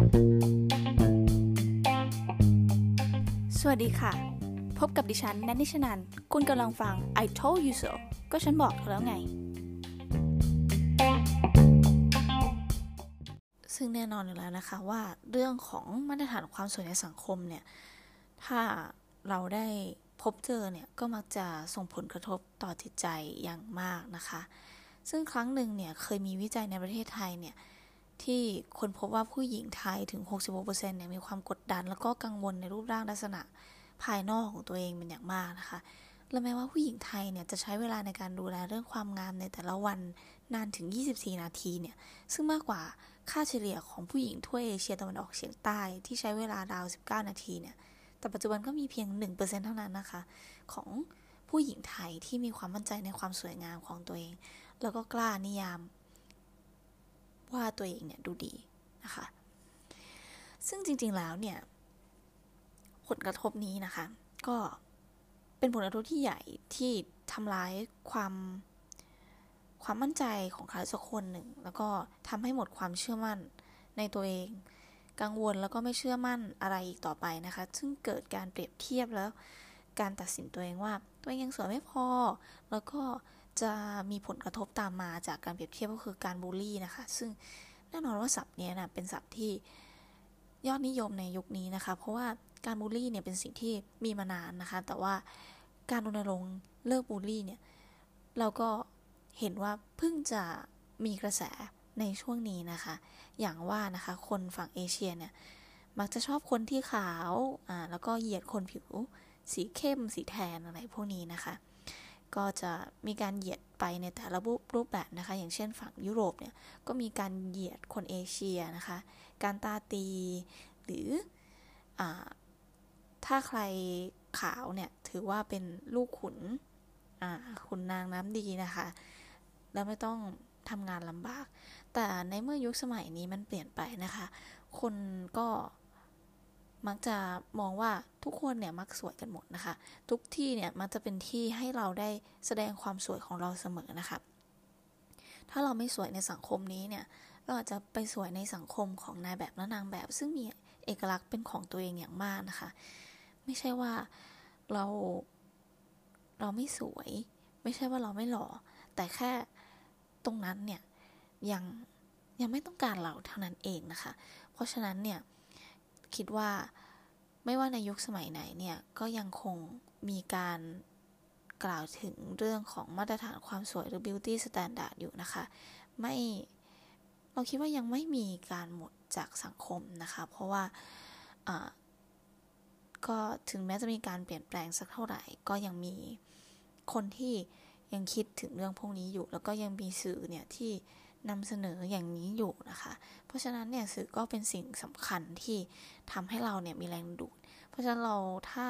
สวัสดีค่ะ พบกับดิฉันแนนนิชนัน คุณกำลังฟัง I told you so ก็ฉันบอกเธอแล้วไง ซึ่งแน่นอนอยู่แล้วนะคะว่าเรื่องของมาตรฐานความสวยในสังคมเนี่ย ถ้าเราได้พบเจอเนี่ย ก็มักจะส่งผลกระทบต่อจิตใจอย่างมากนะคะ ซึ่งครั้งหนึ่งเนี่ยเคยมีวิจัยในประเทศไทยเนี่ย ที่คนพบว่าผู้หญิงไทยถึง 66%เนี่ยมีความกดดัน แล้วก็กังวลในรูปร่างลักษณะภายนอกของตัวเองเป็นอย่างมากนะคะ และแม้ว่าผู้หญิงไทยเนี่ยจะใช้เวลาในการดูแลเรื่องความงามในแต่ละวันนานถึง 24 นาทีเนี่ย ซึ่งมากกว่าค่าเฉลี่ยของผู้หญิงทั่วเอเชียตะวันออกเฉียงใต้ที่ใช้เวลาราว 19 นาทีเนี่ย แต่ปัจจุบันก็มีเพียง 1%เท่านั้นนะคะ ของผู้หญิงไทยที่มีความมั่นใจในความสวยงามของตัวเอง แล้วก็กล้านิยาม ว่าตัวเองเนี่ยดูดีนะคะ ซึ่งจริงๆแล้วเนี่ย ผลกระทบนี้นะคะ ก็เป็นผลกระทบที่ใหญ่ที่ทำร้ายความความมั่นใจของใครสักคนหนึ่ง แล้วก็ทำให้หมดความเชื่อมั่นในตัวเอง กังวลแล้วก็ไม่เชื่อมั่นอะไรอีกต่อไปนะคะ ซึ่งเกิดการเปรียบเทียบแล้ว การตัดสินตัวเองว่า ตัวเองยังสวยไม่พอ แล้วก็ จะมีผลกระทบตามมาจากการเปรียบเทียบก็คือการบูลลี่นะคะ ซึ่งแน่นอนว่าศัพท์นี้นะเป็นศัพท์ที่ยอดนิยมในยุคนี้นะคะ เพราะว่าการบูลลี่เนี่ยเป็นสิ่งที่มีมานานนะคะ แต่ว่าการรณรงค์เลิกบูลลี่เนี่ยเราก็เห็นว่าเพิ่งจะมีกระแสในช่วงนี้นะคะ อย่างว่านะคะคนฝั่งเอเชียเนี่ยมักจะชอบคนที่ขาวอ่าแล้วก็เหยียดคนผิวสีเข้มสีแทนอะไรพวกนี้นะคะ ก็จะมีการเหยียดไปในแต่ละรูปแบบนะคะ อย่างเช่นฝั่งยุโรปเนี่ยก็มีการเหยียดคนเอเชียนะคะ การตาตี หรืออถ้าใครขาวเนี่ยถือว่าเป็นลูกขุนขุนนางน้ำดีนะคะ แล้วไม่ต้องทำงานลำบาก แต่ในเมื่อยุคสมัยนี้มันเปลี่ยนไปนะคะ คนก็ มักจะมองว่าทุกคนเนี่ยมักสวยกันหมดนะคะ ทุกที่เนี่ยมักจะเป็นที่ให้เราได้แสดงความสวยของเราเสมอนะคะ ถ้าเราไม่สวยในสังคมนี้เนี่ยเราอาจจะไปสวยในสังคมของนายแบบและนางแบบ ซึ่งมีเอกลักษณ์เป็นของตัวเองอย่างมากนะคะ ไม่ใช่ว่าเราเราไม่สวย ไม่ใช่ว่าเราไม่หล่อ แต่แค่ตรงนั้นเนี่ยยังยังไม่ต้องการเราเท่านั้นเองนะคะ เพราะฉะนั้นเนี่ย คิดว่า ไม่ว่าในยุคสมัยไหนเนี่ย ก็ยังคงมีการกล่าวถึงเรื่องของมาตรฐานความสวยหรือ beauty standard อยู่นะคะ ไม่เราคิดว่ายังไม่มีการหมดจากสังคมนะคะ เพราะว่าก็ถึงแม้จะมีการเปลี่ยนแปลงสักเท่าไหร่ ก็ยังมีคนที่ยังคิดถึงเรื่องพวกนี้อยู่ แล้วก็ยังมีสื่อเนี่ยที่ นำเสนออย่างนี้อยู่นะคะ เพราะฉะนั้นเนี่ยสื่อก็เป็นสิ่งสำคัญที่ทำให้เราเนี่ยมีแรงดูด เพราะฉะนั้นเราถ้า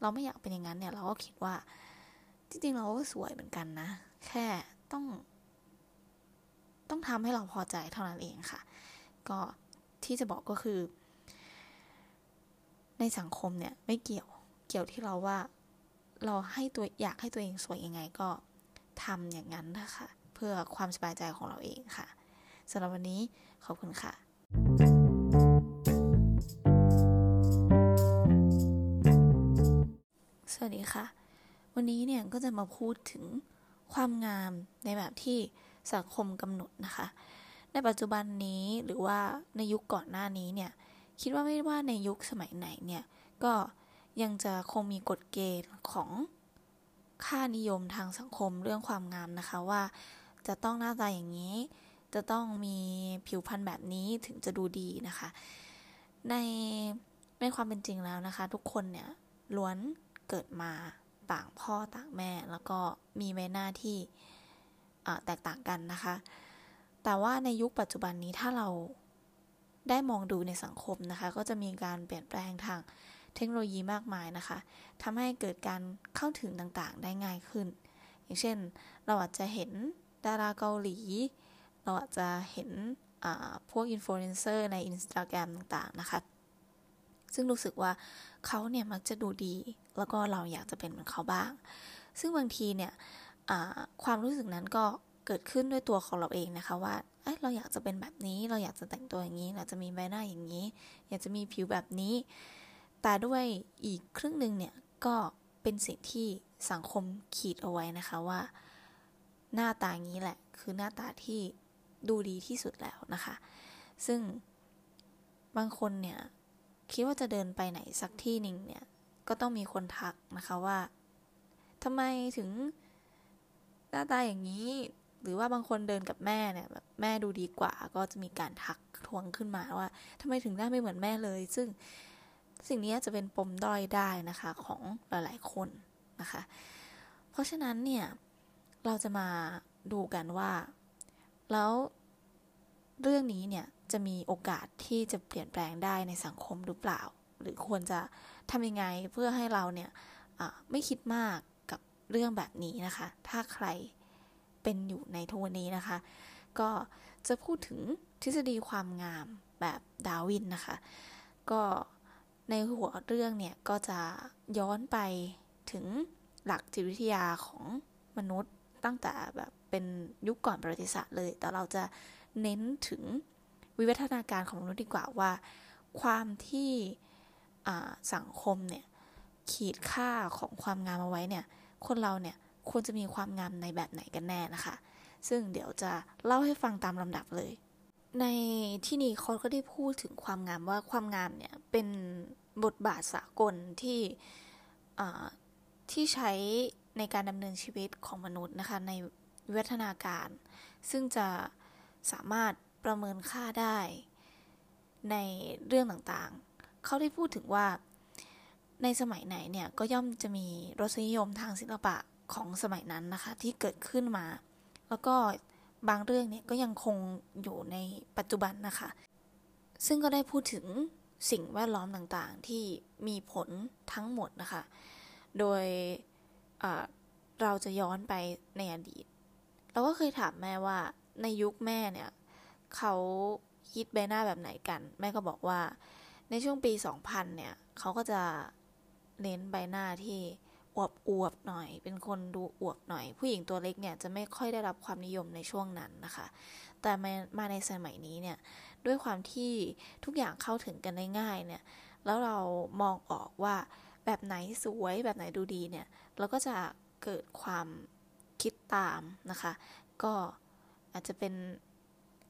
เราไม่อยากเป็นอย่างนั้นเนี่ยเราก็คิดว่า จริงๆเราก็สวยเหมือนกันนะ แค่ต้อง ต้องทำให้เราพอใจเท่านั้นเองค่ะ ก็ที่จะบอกก็คือ ในสังคมเนี่ยไม่เกี่ยวเกี่ยวที่เราว่า เราให้ตัวอยากให้ตัวเองสวยยังไงก็ทำอย่างนั้นนะคะ เพื่อความสบายใจของเราเองค่ะสำหรับวันนี้ขอบคุณค่ะ สวัสดีค่ะ วันนี้เนี่ยก็จะมาพูดถึงความงามในแบบที่สังคมกำหนดนะคะ ในปัจจุบันนี้หรือว่าในยุคก่อนหน้านี้เนี่ย คิดว่าไม่ว่าในยุคสมัยไหนเนี่ย ก็ยังจะคงมีกฎเกณฑ์ของค่านิยมทางสังคมเรื่องความงามนะคะว่า จะต้องหน้าตาอย่างนี้ จะต้องมีผิวพรรณแบบนี้ถึงจะดูดีนะคะ ในในความเป็นจริงแล้วนะคะ ทุกคนเนี่ยล้วนเกิดมาต่างพ่อต่างแม่ แล้วก็มีใบหน้าที่แตกต่างกันนะคะ แต่ว่าในยุคปัจจุบันนี้ถ้าเราได้มองดูในสังคมนะคะ ก็จะมีการเปลี่ยนแปลงทางเทคโนโลยีมากมายนะคะทำให้เกิดการเข้าถึงต่างๆ ได้ง่ายขึ้น อย่างเช่น เราอาจจะเห็น ดาราเกาหลี เราอาจจะเห็นพวกอินฟลูเอนเซอร์ในอินสตาแกรมต่างๆ นะคะ ซึ่งรู้สึกว่าเขาเนี่ยมักจะดูดี แล้วก็เราอยากจะเป็นเหมือนเขาบ้าง ซึ่งบางทีเนี่ยความรู้สึกนั้นก็เกิดขึ้นด้วยตัวของเราเองนะคะว่าเอ้เราอยากจะเป็นแบบนี้ เราอยากจะแต่งตัวอย่างนี้ เราจะมีใบหน้าอย่างนี้ อยากจะมีผิวแบบนี้ แต่ด้วยอีกครึ่งหนึ่งเนี่ยก็เป็นสิ่งที่สังคมขีดเอาไว้นะคะว่า หน้าตางี้แหละ คือหน้าตาที่ดูดีที่สุดแล้วนะคะ ซึ่งบางคนเนี่ย คิดว่าจะเดินไปไหนสักที่หนึ่งเนี่ย ก็ต้องมีคนทักนะคะว่าทำไมถึงหน้าตาอย่างนี้ หรือว่าบางคนเดินกับแม่เนี่ยแบบแม่ดูดีกว่า ก็จะมีการทักทวงขึ้นมาว่าทำไมถึงหน้าไม่เหมือนแม่เลย ซึ่งสิ่งนี้จะเป็นปมด้อยได้นะคะของหลาย ๆ คนนะคะ เพราะฉะนั้นเนี่ย เราจะมาดูกันว่า แล้วเรื่องนี้เนี่ยจะมีโอกาสที่จะเปลี่ยนแปลงได้ในสังคมหรือเปล่า หรือควรจะทำยังไงเพื่อให้เราเนี่ยไม่คิดมากกับเรื่องแบบนี้นะคะ ถ้าใครเป็นอยู่ในทุกวันนี้นะคะ ก็จะพูดถึงทฤษฎีความงามแบบดาวินนะคะ ก็ในหัวเรื่องเนี่ยก็จะย้อนไปถึงหลักจิตวิทยาของมนุษย์ ตั้งแต่แบบเป็นยุคก่อนประวัติศาสตร์เลย แต่เราจะเน้นถึงวิวัฒนาการของมนุษย์ดีกว่าว่า ความที่สังคมเนี่ยขีดค่าของความงามเอาไว้เนี่ย คนเราเนี่ยควรจะมีความงามในแบบไหนกันแน่นะคะ ซึ่งเดี๋ยวจะเล่าให้ฟังตามลำดับเลย ในที่นี้เขาก็ได้พูดถึงความงามว่าความงามเนี่ยเป็นบทบาทสากลที่ที่ใช้ ในการดำเนินชีวิตของมนุษย์นะคะในวิวัฒนาการ ซึ่งจะสามารถประเมินค่าได้ในเรื่องต่างๆ เขาได้พูดถึงว่าในสมัยไหนเนี่ยก็ย่อมจะมีรสนิยมทางศิลปะของสมัยนั้นนะคะที่เกิดขึ้นมา แล้วก็บางเรื่องเนี่ยก็ยังคงอยู่ในปัจจุบันนะคะ ซึ่งก็ได้พูดถึงสิ่งแวดล้อมต่างๆ ที่มีผลทั้งหมดนะคะ โดย เราจะย้อนไปในอดีต เราก็เคยถามแม่ว่าในยุคแม่เนี่ยเขาคิดใบหน้าแบบไหนกัน แม่ก็บอกว่า ในช่วงปี 2000 เนี่ยเขาก็จะเน้นใบหน้าที่อวบอวบหน่อย เป็นคนดูอวบหน่อย ผู้หญิงตัวเล็กเนี่ยจะไม่ค่อยได้รับความนิยมในช่วงนั้นนะคะ แต่มาในสมัยนี้เนี่ยด้วยความที่ทุกอย่างเข้าถึงกันได้ง่ายเนี่ย แล้วเรามองออกว่า แบบไหนสวยแบบไหนดูดีเนี่ย เราก็จะเกิดความคิดตามนะคะ ก็อาจจะเป็น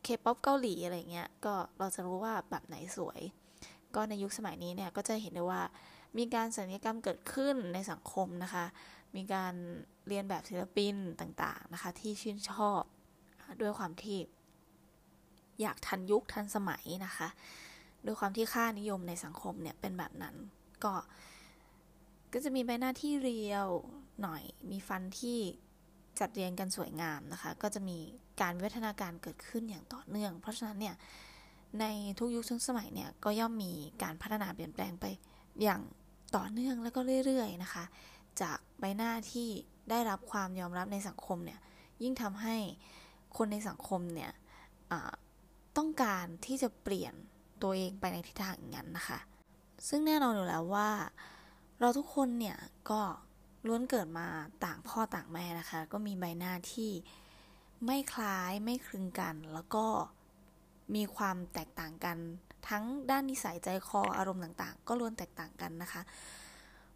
เคป๊อปเกาหลีอะไรเงี้ย ก็เราจะรู้ว่าแบบไหนสวย ก็ในยุคสมัยนี้เนี่ยก็จะเห็นได้ว่ามีการศัลยกรรมเกิดขึ้นในสังคมนะคะ มีการเรียนแบบศิลปินต่างๆนะคะ ที่ชื่นชอบด้วยความที่อยากทันยุคทันสมัยนะคะ ด้วยความที่ค่านิยมในสังคมเนี่ยเป็นแบบนั้นก็ ก็จะมีใบหน้าที่เรียวหน่อย มีฟันที่จัดเรียงกันสวยงามนะคะ ก็จะมีการวิวัฒนาการเกิดขึ้นอย่างต่อเนื่อง เพราะฉะนั้นเนี่ย ในทุกยุคทุกสมัยเนี่ยก็ย่อมมีการพัฒนาเปลี่ยนแปลงไปอย่างต่อเนื่องแล้วก็เรื่อยๆนะคะ จากใบหน้าที่ได้รับความยอมรับในสังคมเนี่ย ยิ่งทำให้คนในสังคมเนี่ยต้องการที่จะเปลี่ยนตัวเองไปในทิศทางอย่างนั้นนะคะ ซึ่งแน่นอนอยู่แล้วว่า เราทุกคนเนี่ยก็ล้วนเกิดมาต่างพ่อต่างแม่นะคะ ก็มีใบหน้าที่ไม่คล้ายไม่คลึงกัน แล้วก็มีความแตกต่างกัน ทั้งด้านนิสัยใจคออารมณ์ต่างๆ ก็ล้วนแตกต่างกันนะคะ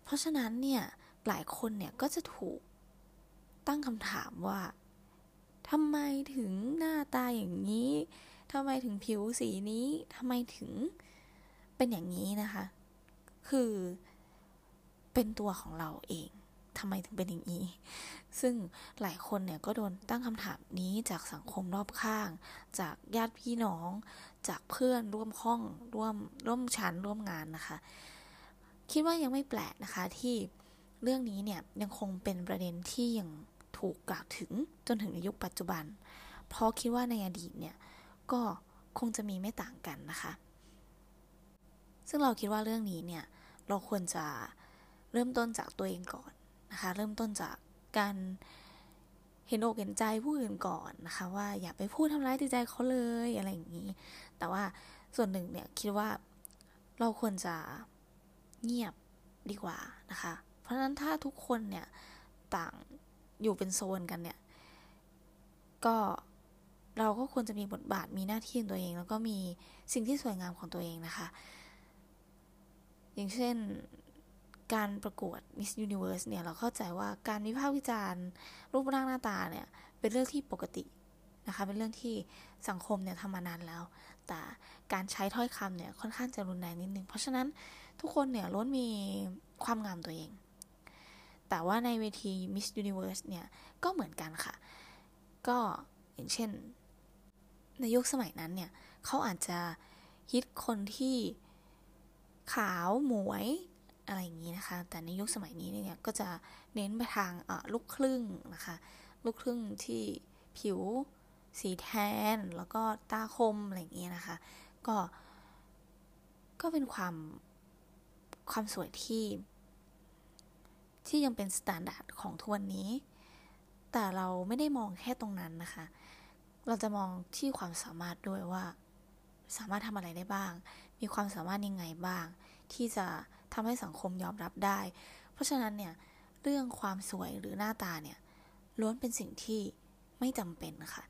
เพราะฉะนั้นเนี่ยหลายคนเนี่ยก็จะถูกตั้งคำถามว่าทำไมถึงหน้าตาอย่างนี้ทำไมถึงผิวสีนี้ทำไมถึงเป็นอย่างนี้นะคะ คือ เป็นตัวของเราเองทำไมถึงเป็นอย่างนี้ ซึ่งหลายคนเนี่ยก็โดนตั้งคำถามนี้จากสังคมรอบข้าง จากญาติพี่น้อง จากเพื่อนร่วมห้องร่วมร่วมชั้นร่วมงานนะคะ คิดว่ายังไม่แปลกนะคะที่เรื่องนี้เนี่ยยังคงเป็นประเด็นที่ยังถูกกล่าวถึงจนถึงในยุคปัจจุบัน เพราะคิดว่าในอดีตเนี่ยก็คงจะมีไม่ต่างกันนะคะ ซึ่งเราคิดว่าเรื่องนี้เนี่ยเราควรจะ เริ่มต้นจากตัวเองก่อนนะคะ เริ่มต้นจากการเห็นอกเห็นใจผู้อื่นก่อนนะคะ ว่าอย่าไปพูดทำร้ายจิตใจเขาเลยอะไรอย่างนี้ แต่ว่าส่วนหนึ่งเนี่ยคิดว่าเราควรจะเงียบดีกว่านะคะ เพราะฉะนั้นถ้าทุกคนเนี่ยต่างอยู่เป็นโซนกันเนี่ย ก็เราก็ควรจะมีบทบาทมีหน้าที่ของตัวเอง แล้วก็มีสิ่งที่สวยงามของตัวเองนะคะ อย่างเช่น การประกวด Miss Universe เนี่ย เราเข้าใจว่าการวิพากษ์วิจารณ์ รูปร่างหน้าตาเนี่ย เป็นเรื่องที่ปกตินะคะ เป็นเรื่องที่สังคมเนี่ยทำมานานแล้ว แต่การใช้ถ้อยคำเนี่ยค่อนข้างจะรุนแรงนิดนึง เพราะฉะนั้นทุกคนเนี่ยล้วนมีความงามตัวเอง แต่ว่าในเวที Miss Universe เนี่ย ก็เหมือนกันค่ะ ก็อย่างเช่น ในยุคสมัยนั้นเนี่ยเขาอาจจะฮิตคนที่ขาวหมวย อะไรอย่างนี้นะคะ แต่ในยุคสมัยนี้เนี่ยก็จะเน้นไปทางลูกครึ่งนะคะ ลูกครึ่งที่ผิวสีแทน แล้วก็ตาคมอะไรอย่างนี้นะคะ ก็ก็เป็นความความสวยที่ที่ยังเป็น standard ของทุกวันนี้ แต่เราไม่ได้มองแค่ตรงนั้นนะคะ เราจะมองที่ความสามารถด้วยว่า สามารถทำอะไรได้บ้าง มีความสามารถยังไงบ้าง ที่จะ ทำให้สังคมยอมรับได้ เพราะฉะนั้นเนี่ยเรื่องความสวยหรือหน้าตาเนี่ยล้วนเป็นสิ่งที่ไม่จำเป็นค่ะ